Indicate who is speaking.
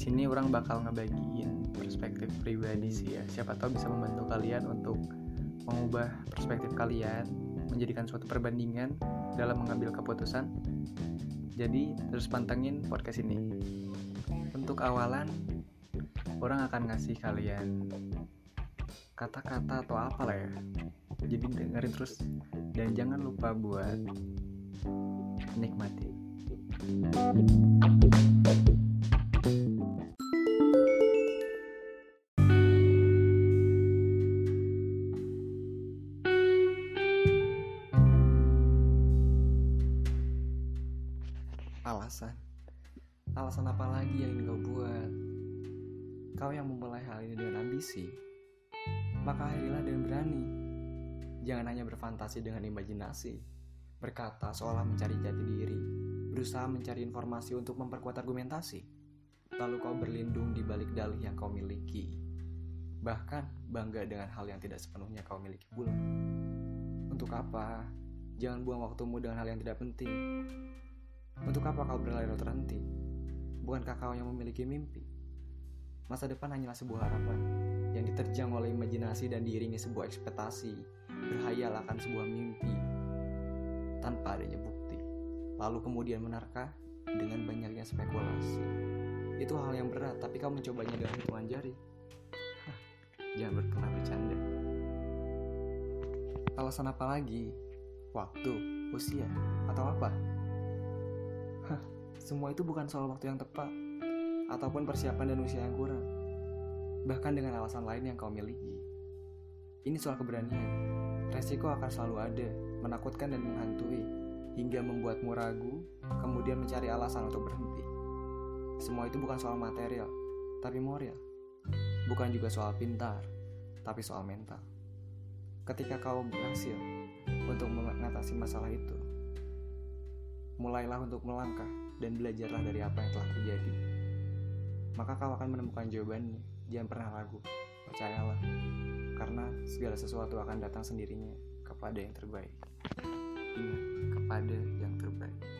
Speaker 1: sini orang bakal ngebagiin perspektif pribadi sih ya. Siapa tahu bisa membantu kalian untuk mengubah perspektif kalian, menjadikan suatu perbandingan dalam mengambil keputusan. Jadi terus pantengin podcast ini. Untuk awalan, orang akan ngasih kalian kata-kata atau apa lah ya. Jadi dengerin terus dan jangan lupa buat nikmati. Alasan. Alasan apa lagi yang ingin kau buat? Kau yang memulai hal ini dengan ambisi. Maka akhirilah dengan berani. Jangan hanya berfantasi dengan imajinasi. Berkata seolah mencari jati diri Berusaha mencari informasi untuk memperkuat argumentasi Lalu kau berlindung di balik dalih yang kau miliki Bahkan bangga dengan hal yang tidak sepenuhnya kau miliki pula Untuk apa? Jangan buang waktumu dengan hal yang tidak penting untuk apa kau berlari terhenti? Bukankah kau yang memiliki mimpi? Masa depan hanyalah sebuah harapan yang diterjang oleh imajinasi dan diiringi sebuah ekspektasi, berhayal akan sebuah mimpi tanpa adanya bukti. Lalu kemudian menerka dengan banyaknya spekulasi. Itu hal yang berat, tapi kau mencobanya dengan hitungan jari. Hah, jangan berkenan bercanda. Alasan apa lagi? Waktu, usia, atau apa? Semua itu bukan soal waktu yang tepat ataupun persiapan dan usia yang kurang. Bahkan dengan alasan lain yang kau miliki. Ini soal keberanian. Resiko akan selalu ada, menakutkan dan menghantui, hingga membuatmu ragu, kemudian mencari alasan untuk berhenti. Semua itu bukan soal material, tapi moral. Bukan juga soal pintar, tapi soal mental. Ketika kau berhasil untuk mengatasi masalah itu, mulailah untuk melangkah dan belajarlah dari apa yang telah terjadi. Maka kau akan menemukan jawabannya. Jangan pernah ragu, percayalah. Karena segala sesuatu akan datang sendirinya kepada yang terbaik ingat kepada yang terbaik.